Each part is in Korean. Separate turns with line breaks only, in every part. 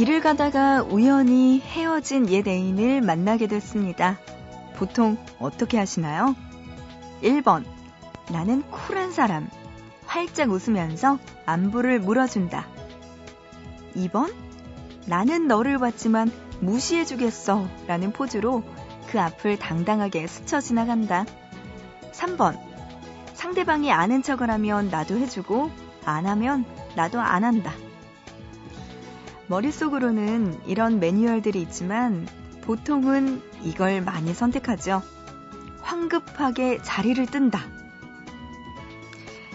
길을 가다가 우연히 헤어진 옛 애인을 만나게 됐습니다. 보통 어떻게 하시나요? 1번. 나는 쿨한 사람. 활짝 웃으면서 안부를 물어준다. 2번. 나는 너를 봤지만 무시해주겠어. 라는 포즈로 그 앞을 당당하게 스쳐 지나간다. 3번. 상대방이 아는 척을 하면 나도 해주고, 안 하면 나도 안 한다. 머릿속으로는 이런 매뉴얼들이 있지만 보통은 이걸 많이 선택하죠. 황급하게 자리를 뜬다.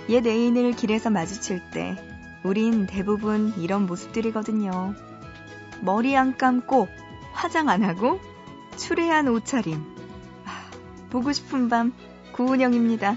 옛 애인을 길에서 마주칠 때 우린 대부분 이런 모습들이거든요. 머리 안 감고 화장 안 하고 추레한 옷차림. 아, 보고 싶은 밤 구은영입니다.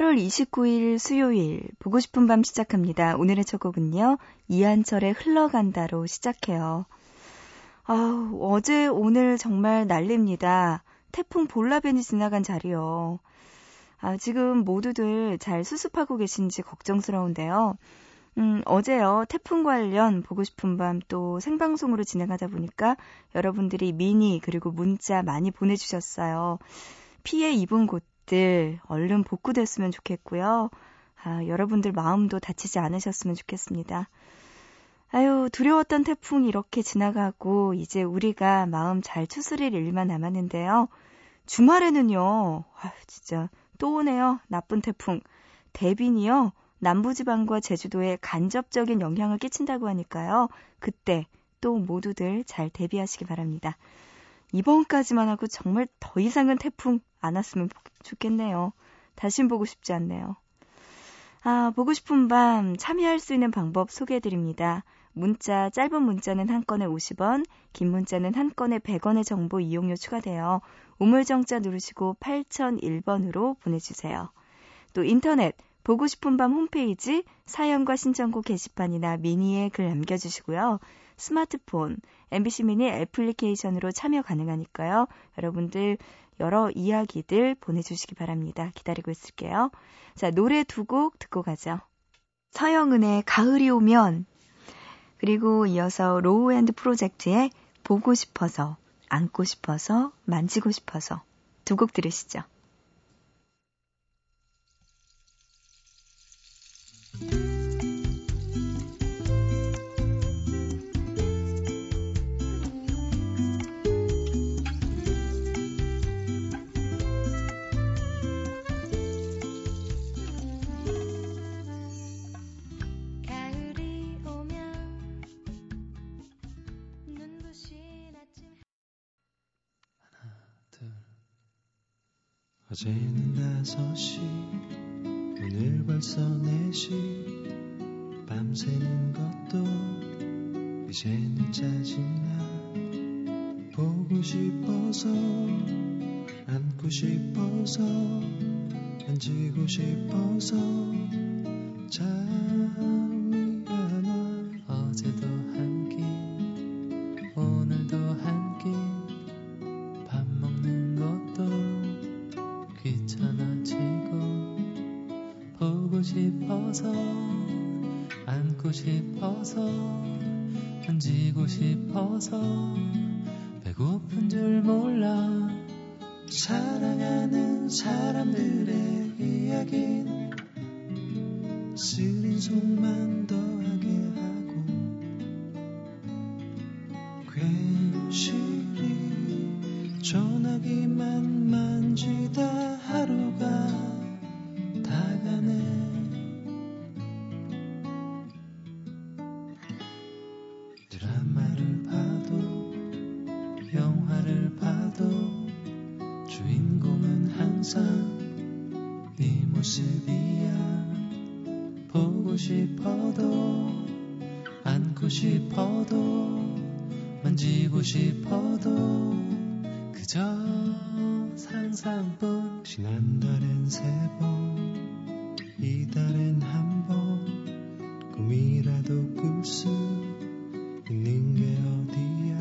8월 29일 수요일 보고 싶은 밤 시작합니다. 오늘의 첫 곡은요. 이한철의 흘러간다로 시작해요. 아, 어제 오늘 정말 난립니다. 태풍 볼라벤이 지나간 자리요. 아, 지금 모두들 잘 수습하고 계신지 걱정스러운데요. 음, 어제요, 태풍 관련 보고 싶은 밤 또 생방송으로 진행하다 보니까 여러분들이 미니 그리고 문자 많이 보내주셨어요. 피해 입은 곳 들 얼른 복구됐으면 좋겠고요. 아, 여러분들 마음도 다치지 않으셨으면 좋겠습니다. 아유, 두려웠던 태풍이 이렇게 지나가고 이제 우리가 마음 잘 추스릴 일만 남았는데요. 주말에는요, 아유, 진짜 또 오네요. 나쁜 태풍. 대빈이요. 남부지방과 제주도에 간접적인 영향을 끼친다고 하니까요. 그때 또 모두들 잘 대비하시기 바랍니다. 이번까지만 하고 정말 더 이상은 태풍 안 왔으면 좋겠네요. 다신 보고 싶지 않네요. 아, 보고 싶은 밤 참여할 수 있는 방법 소개해 드립니다. 문자, 짧은 문자는 한 건에 50원, 긴 문자는 한 건에 100원의 정보 이용료 추가되어 우물정자 누르시고 8001번으로 보내주세요. 또 인터넷 보고 싶은 밤 홈페이지 사연과 신청곡 게시판이나 미니에 글 남겨주시고요. 스마트폰, MBC 미니 애플리케이션으로 참여 가능하니까요. 여러분들 여러 이야기들 보내주시기 바랍니다. 기다리고 있을게요. 자, 노래 두 곡 듣고 가죠. 서영은의 가을이 오면 그리고 이어서 로우 앤드 프로젝트의 보고 싶어서, 안고 싶어서, 만지고 싶어서 두 곡 들으시죠. 어제는 다섯 시 오늘 벌써 네시 밤새는 것도 이제는 짜증나. 보고 싶어서 안고 싶어서 만지고 싶어서 사람들의 이야긴 쓰린 속만
만지고 싶어도 그저 상상뿐. 지난달엔 세번 이달엔 한 번. 꿈이라도 꿀 수 있는 게 어디야?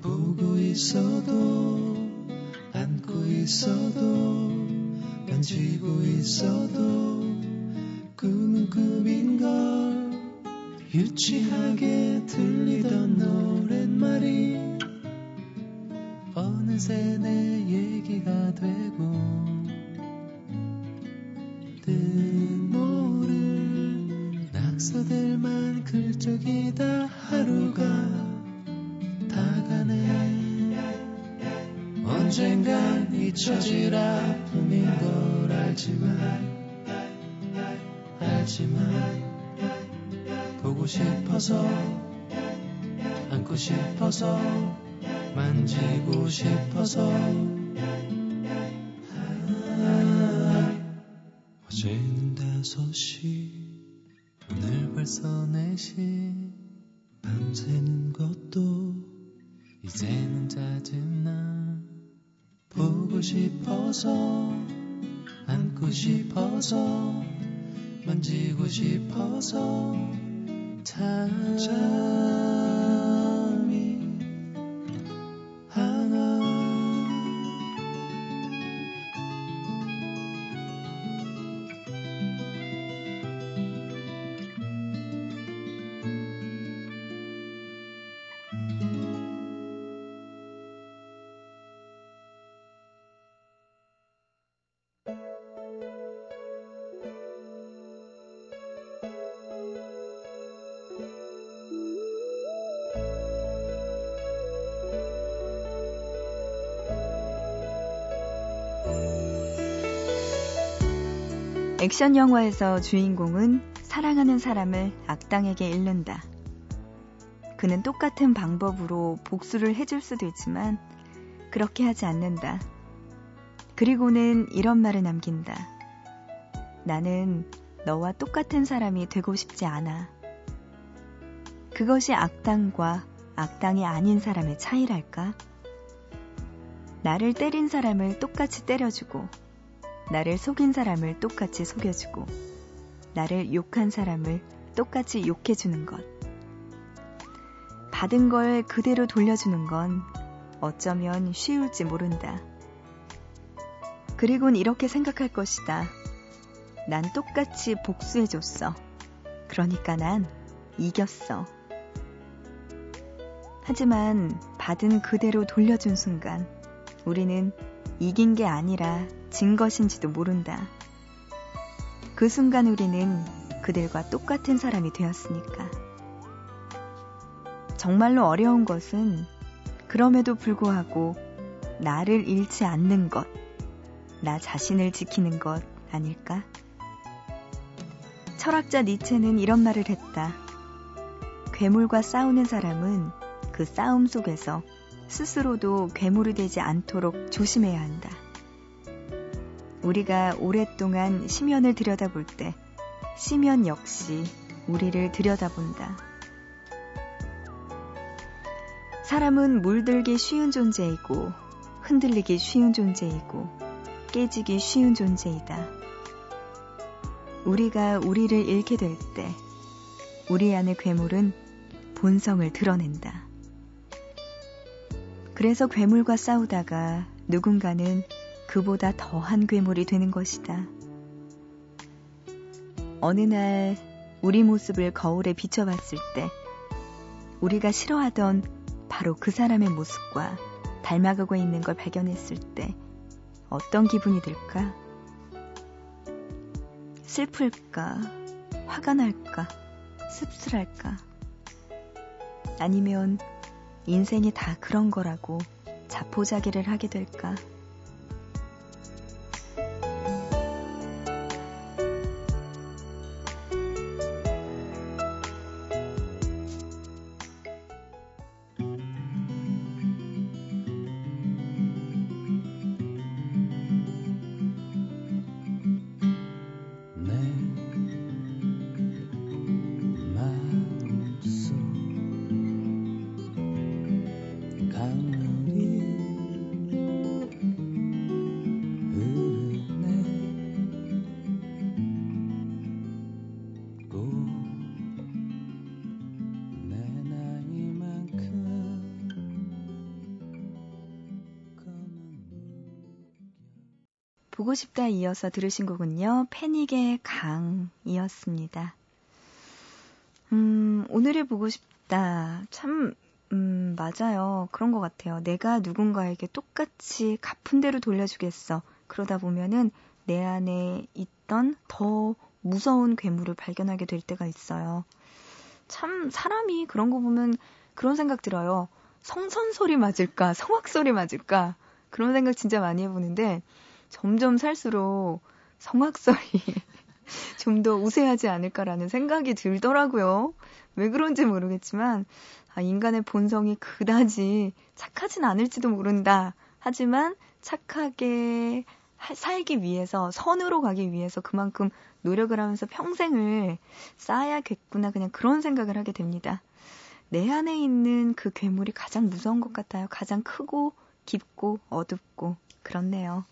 보고 있어도 안고 있어도 만지고 있어도 꿈은 꿈인걸 유치하게 들리던 노랫 알지만 보고 싶어서 안고 싶어서 만지고 싶어서. 아, 어제는 다섯시 오늘 벌써 네시. 밤새는 것도 이제는 짜증나. 보고 싶어서 안고 싶어서 만지고 싶어서. 잠이
액션 영화에서 주인공은 사랑하는 사람을 악당에게 잃는다. 그는 똑같은 방법으로 복수를 해줄 수도 있지만 그렇게 하지 않는다. 그리고는 이런 말을 남긴다. 나는 너와 똑같은 사람이 되고 싶지 않아. 그것이 악당과 악당이 아닌 사람의 차이랄까? 나를 때린 사람을 똑같이 때려주고 나를 속인 사람을 똑같이 속여주고, 나를 욕한 사람을 똑같이 욕해주는 것. 받은 걸 그대로 돌려주는 건 어쩌면 쉬울지 모른다. 그리곤 이렇게 생각할 것이다. 난 똑같이 복수해줬어. 그러니까 난 이겼어. 하지만 받은 그대로 돌려준 순간 우리는 이긴 게 아니라 진 것인지도 모른다. 그 순간 우리는 그들과 똑같은 사람이 되었으니까. 정말로 어려운 것은 그럼에도 불구하고 나를 잃지 않는 것, 나 자신을 지키는 것 아닐까? 철학자 니체는 이런 말을 했다. 괴물과 싸우는 사람은 그 싸움 속에서 스스로도 괴물이 되지 않도록 조심해야 한다. 우리가 오랫동안 심연을 들여다볼 때 심연 역시 우리를 들여다본다. 사람은 물들기 쉬운 존재이고 흔들리기 쉬운 존재이고 깨지기 쉬운 존재이다. 우리가 우리를 잃게 될 때 우리 안의 괴물은 본성을 드러낸다. 그래서 괴물과 싸우다가 누군가는 그보다 더한 괴물이 되는 것이다. 어느 날 우리 모습을 거울에 비춰봤을 때 우리가 싫어하던 바로 그 사람의 모습과 닮아가고 있는 걸 발견했을 때 어떤 기분이 들까? 슬플까? 화가 날까? 씁쓸할까? 아니면 인생이 다 그런 거라고 자포자기를 하게 될까? 보고 싶다 이어서 들으신 곡은요. 패닉의 강이었습니다. 음, 오늘의 보고 싶다. 참, 음, 맞아요. 그런 것 같아요. 내가 누군가에게 똑같이 갚은 대로 돌려주겠어. 그러다 보면은 내 안에 있던 더 무서운 괴물을 발견하게 될 때가 있어요. 참, 사람이 그런 거 보면 그런 생각 들어요. 성선 소리 맞을까? 성악 소리 맞을까? 그런 생각 진짜 많이 해보는데, 점점 살수록 성악 소리 좀더 우세하지 않을까라는 생각이 들더라고요. 왜 그런지 모르겠지만, 아, 인간의 본성이 그다지 착하진 않을지도 모른다. 하지만 착하게 살기 위해서, 선으로 가기 위해서 그만큼 노력을 하면서 평생을 쌓아야겠구나. 그냥 그런 생각을 하게 됩니다. 내 안에 있는 그 괴물이 가장 무서운 것 같아요. 가장 크고 깊고 어둡고 그렇네요.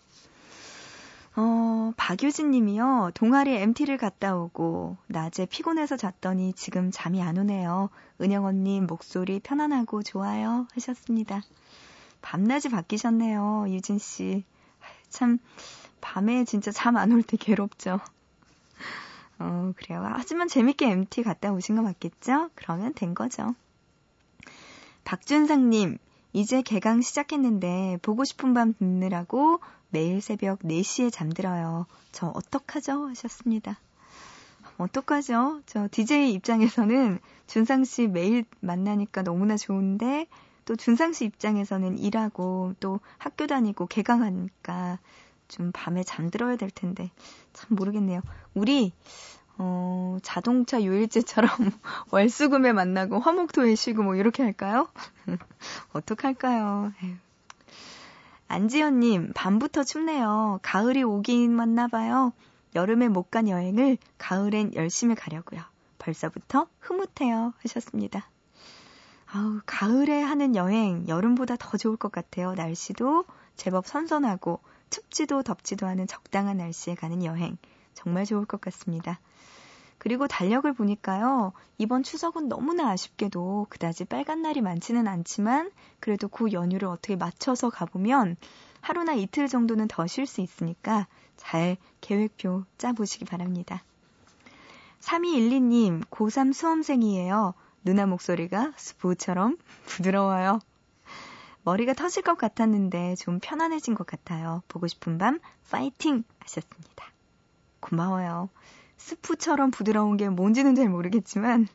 어, 박유진 님이요. 동아리 MT를 갔다 오고 낮에 피곤해서 잤더니 지금 잠이 안 오네요. 은영 언니 목소리 편안하고 좋아요 하셨습니다. 밤낮이 바뀌셨네요. 유진 씨. 참 밤에 진짜 잠 안 올 때 괴롭죠. 어, 그래요. 하지만 재밌게 MT 갔다 오신 거 맞겠죠? 그러면 된 거죠. 박준상님, 이제 개강 시작했는데 보고 싶은 밤 듣느라고 매일 새벽 4시에 잠들어요. 저 어떡하죠? 하셨습니다. 어떡하죠? 저 DJ 입장에서는 준상 씨 매일 만나니까 너무나 좋은데 또 준상 씨 입장에서는 일하고 또 학교 다니고 개강하니까 좀 밤에 잠들어야 될 텐데 참 모르겠네요. 우리 어, 자동차 요일제처럼 월수금에 만나고 화목토에 쉬고 뭐 이렇게 할까요? 어떡할까요? 에휴. 안지연님, 밤부터 춥네요. 가을이 오긴 왔나 봐요. 여름에 못 간 여행을 가을엔 열심히 가려고요. 벌써부터 흐뭇해요. 하셨습니다. 아우, 가을에 하는 여행, 여름보다 더 좋을 것 같아요. 날씨도 제법 선선하고, 춥지도 덥지도 않은 적당한 날씨에 가는 여행. 정말 좋을 것 같습니다. 그리고 달력을 보니까요, 이번 추석은 너무나 아쉽게도 그다지 빨간 날이 많지는 않지만, 그래도 그 연휴를 어떻게 맞춰서 가보면 하루나 이틀 정도는 더 쉴 수 있으니까 잘 계획표 짜보시기 바랍니다. 3212님, 고3 수험생이에요. 누나 목소리가 스포처럼 부드러워요. 머리가 터질 것 같았는데 좀 편안해진 것 같아요. 보고 싶은 밤 파이팅 하셨습니다. 고마워요. 스프처럼 부드러운 게 뭔지는 잘 모르겠지만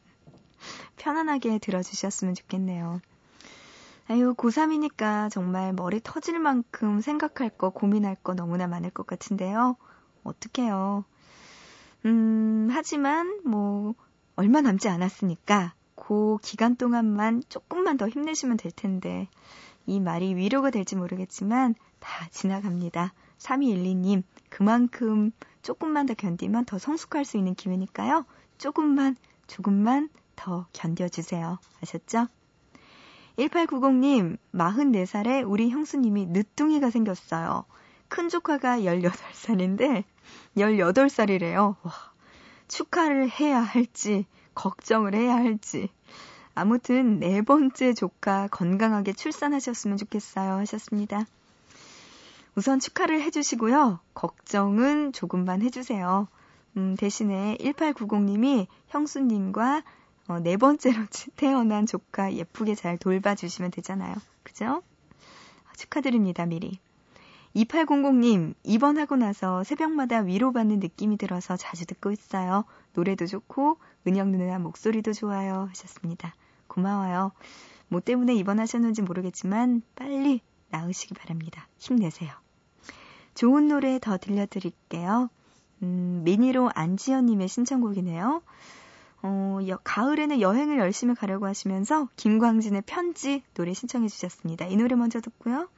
편안하게 들어주셨으면 좋겠네요. 아유, 고3이니까 정말 머리 터질 만큼 생각할 거, 고민할 거 너무나 많을 것 같은데요. 어떡해요. 음, 하지만 뭐, 얼마 남지 않았으니까, 그 기간 동안만 조금만 더 힘내시면 될 텐데, 이 말이 위로가 될지 모르겠지만, 다 지나갑니다. 3212님, 그만큼 조금만 더 견디면 더 성숙할 수 있는 기회니까요. 조금만, 조금만 더 견뎌주세요. 아셨죠? 1890님, 44살에 우리 형수님이 늦둥이가 생겼어요. 큰 조카가 18살인데, 18살이래요. 와, 축하를 해야 할지, 걱정을 해야 할지. 아무튼 네 번째 조카 건강하게 출산하셨으면 좋겠어요. 하셨습니다. 우선 축하를 해주시고요. 걱정은 조금만 해주세요. 음, 대신에 1890님이 형수님과 어, 네 번째로 태어난 조카 예쁘게 잘 돌봐주시면 되잖아요. 그죠? 축하드립니다, 미리. 2800님, 입원하고 나서 새벽마다 위로받는 느낌이 들어서 자주 듣고 있어요. 노래도 좋고, 은영 누나 목소리도 좋아요. 하셨습니다. 고마워요. 뭐 때문에 입원하셨는지 모르겠지만, 빨리 나으시기 바랍니다. 힘내세요. 좋은 노래 더 들려드릴게요. 음, 미니로 안지연님의 신청곡이네요. 어, 여, 가을에는 여행을 열심히 가려고 하시면서 김광진의 편지 노래 신청해 주셨습니다. 이 노래 먼저 듣고요.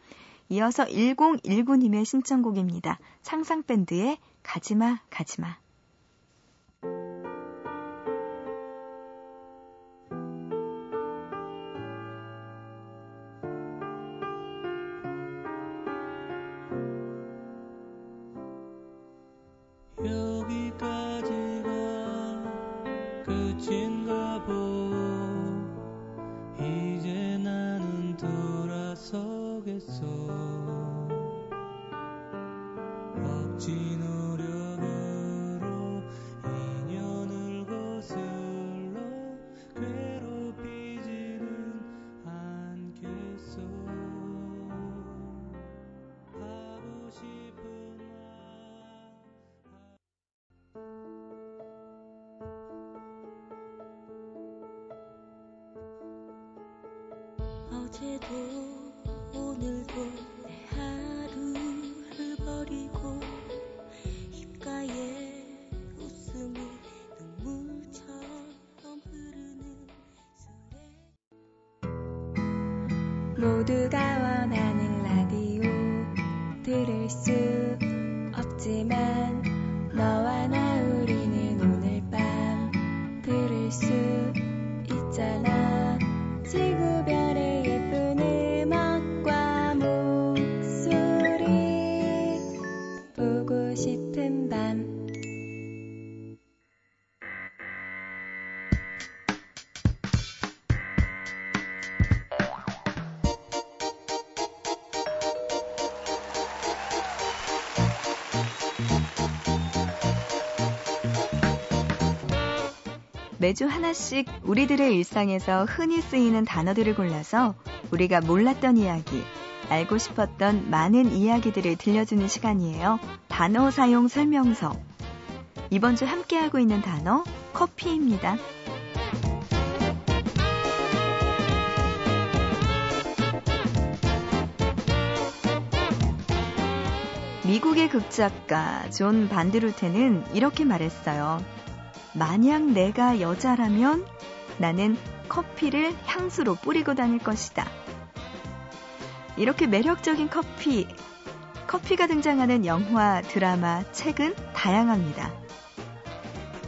이어서 1019님의 신청곡입니다. 상상밴드의 가지마 가지마. 모두가 매주 하나씩 우리들의 일상에서 흔히 쓰이는 단어들을 골라서 우리가 몰랐던 이야기, 알고 싶었던 많은 이야기들을 들려주는 시간이에요. 단어 사용 설명서. 이번 주 함께하고 있는 단어, 커피입니다. 미국의 극작가 존 반드루테는 이렇게 말했어요. 만약 내가 여자라면 나는 커피를 향수로 뿌리고 다닐 것이다. 이렇게 매력적인 커피, 커피가 등장하는 영화, 드라마, 책은 다양합니다.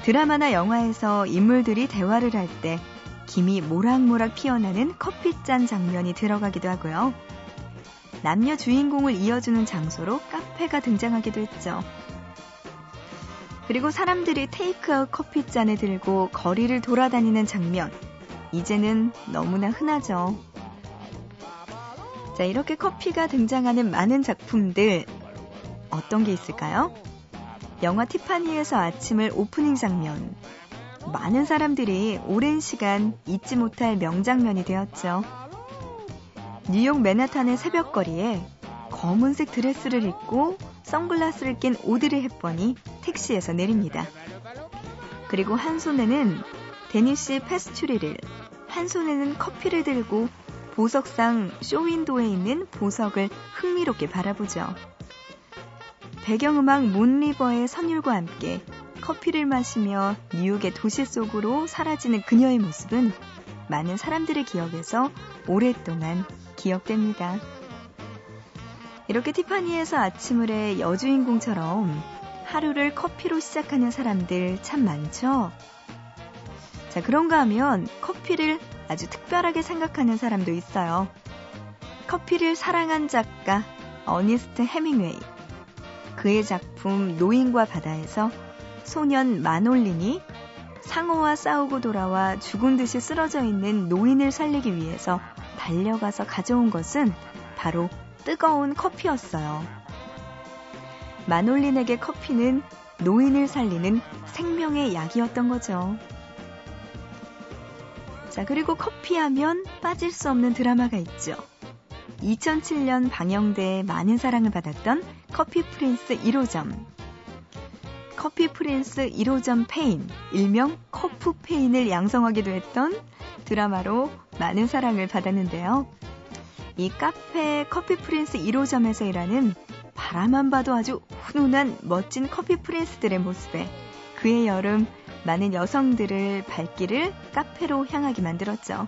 드라마나 영화에서 인물들이 대화를 할 때 김이 모락모락 피어나는 커피잔 장면이 들어가기도 하고요. 남녀 주인공을 이어주는 장소로 카페가 등장하기도 했죠. 그리고 사람들이 테이크아웃 커피잔을 들고 거리를 돌아다니는 장면. 이제는 너무나 흔하죠. 자, 이렇게 커피가 등장하는 많은 작품들. 어떤 게 있을까요? 영화 티파니에서 아침을 오프닝 장면. 많은 사람들이 오랜 시간 잊지 못할 명장면이 되었죠. 뉴욕 맨하탄의 새벽거리에 검은색 드레스를 입고 선글라스를 낀 오드리 헵번이 택시에서 내립니다. 그리고 한 손에는 데니시 페스츄리를, 한 손에는 커피를 들고 보석상 쇼윈도에 있는 보석을 흥미롭게 바라보죠. 배경음악 문리버의 선율과 함께 커피를 마시며 뉴욕의 도시 속으로 사라지는 그녀의 모습은 많은 사람들의 기억에서 오랫동안 기억됩니다. 이렇게 티파니에서 아침을 해 여주인공처럼 하루를 커피로 시작하는 사람들 참 많죠? 자, 그런가 하면 커피를 아주 특별하게 생각하는 사람도 있어요. 커피를 사랑한 작가 어니스트 해밍웨이. 그의 작품 노인과 바다에서 소년 마놀린이 상어와 싸우고 돌아와 죽은 듯이 쓰러져 있는 노인을 살리기 위해서 달려가서 가져온 것은 바로 뜨거운 커피였어요. 마놀린에게 커피는 노인을 살리는 생명의 약이었던 거죠. 자, 그리고 커피하면 빠질 수 없는 드라마가 있죠. 2007년 방영돼 많은 사랑을 받았던 커피 프린스 1호점. 커피 프린스 1호점 폐인, 일명 커프 폐인을 양성하기도 했던 드라마로 많은 사랑을 받았는데요. 이 카페 커피 프린스 1호점에서 일하는 바라만 봐도 아주 훈훈한 멋진 커피 프린스들의 모습에 그해 여름 많은 여성들의 발길을 카페로 향하게 만들었죠.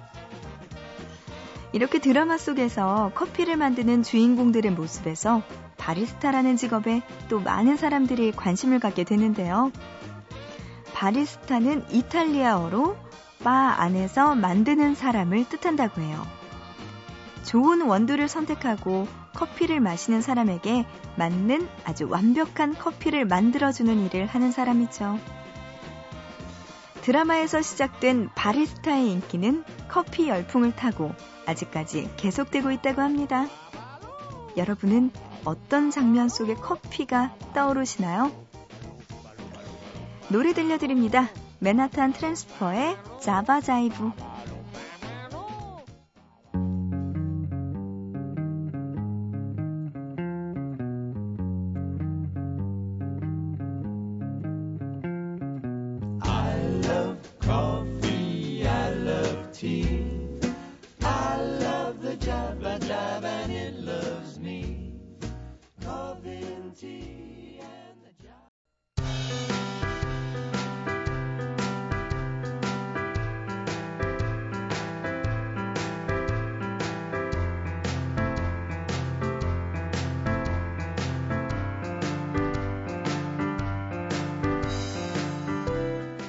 이렇게 드라마 속에서 커피를 만드는 주인공들의 모습에서 바리스타라는 직업에 또 많은 사람들이 관심을 갖게 되는데요. 바리스타는 이탈리아어로 바 안에서 만드는 사람을 뜻한다고 해요. 좋은 원두를 선택하고 커피를 마시는 사람에게 맞는 아주 완벽한 커피를 만들어주는 일을 하는 사람이죠. 드라마에서 시작된 바리스타의 인기는 커피 열풍을 타고 아직까지 계속되고 있다고 합니다. 여러분은 어떤 장면 속의 커피가 떠오르시나요? 노래 들려드립니다. 맨하탄 트랜스퍼의 자바자이브.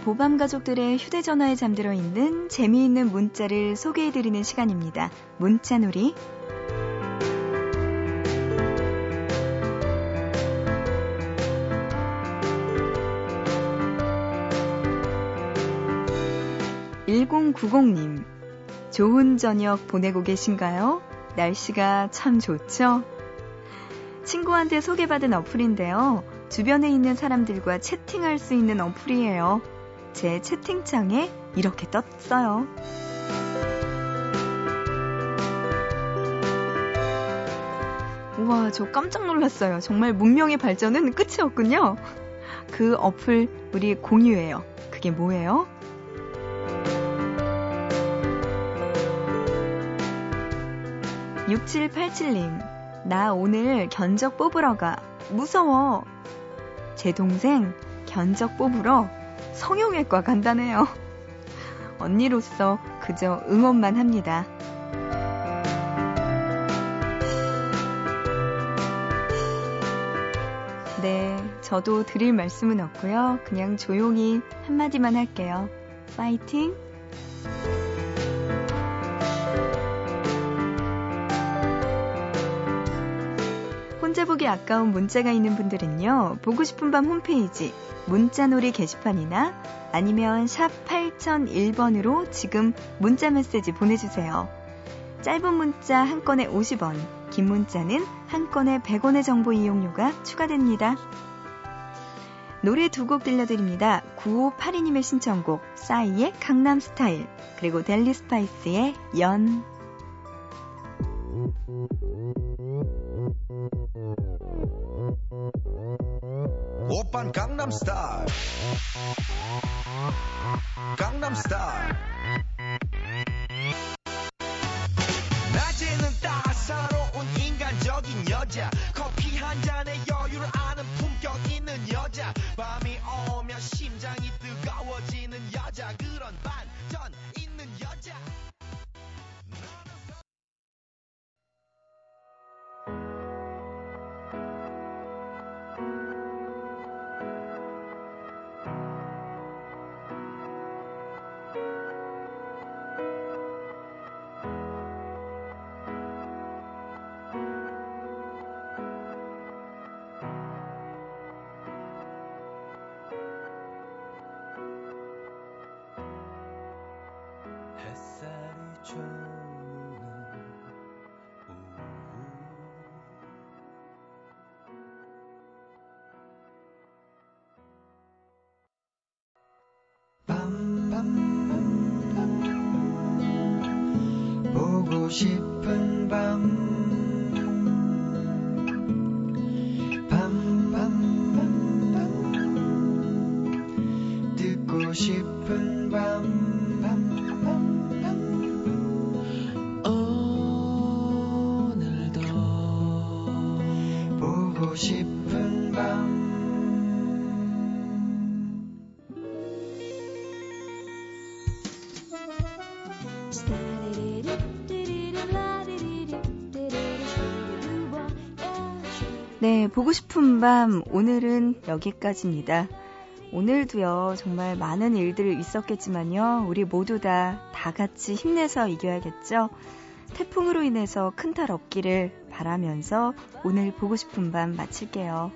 보밤 가족들의 휴대전화에 잠들어 있는 재미있는 문자를 소개해드리는 시간입니다. 문자놀이. (1090님) 좋은 저녁 보내고 계신가요? 날씨가 참 좋죠? 친구한테 소개받은 어플인데요. 주변에 있는 사람들과 채팅할 수 있는 어플이에요. 제 채팅창에 이렇게 떴어요. 우와, 저 깜짝 놀랐어요. 정말 문명의 발전은 끝이 없군요. 그 어플 우리 공유해요. 그게 뭐예요? (6787님) 나 오늘 견적 뽑으러 가 무서워 제 동생 견적 뽑으러 성형외과 간다네요. 언니로서 그저 응원만 합니다. 네, 저도 드릴 말씀은 없고요. 그냥 조용히 한마디만 할게요. 파이팅! 혼자 보기 아까운 문자가 있는 분들은요, 보고 싶은 밤 홈페이지 문자놀이 게시판이나 아니면 샵 8001번으로 지금 문자 메시지 보내주세요. 짧은 문자 한 건에 50원, 긴 문자는 한 건에 100원의 정보 이용료가 추가됩니다. 노래 두 곡 들려드립니다. 9582님의 신청곡, 싸이의 강남 스타일, 그리고 델리 스파이스의 연. 오빤 강남스타일. 강남스타일. 낮에는 따사로운 인간적인 여자. 커피 한 잔에 여유를 아는 품격 있는 여자. 밤이 싶은 밤. 네, 보고 싶은 밤 오늘은 여기까지입니다. 오늘도요, 정말 많은 일들이 있었겠지만요, 우리 모두 다, 다 같이 힘내서 이겨야겠죠? 태풍으로 인해서 큰 탈 없기를 바라면서 오늘 보고 싶은 밤 마칠게요.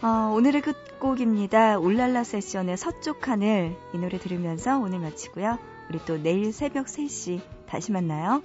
어, 오늘의 끝곡입니다. 울랄라 세션의 서쪽 하늘 이 노래 들으면서 오늘 마치고요. 우리 또 내일 새벽 3시 다시 만나요.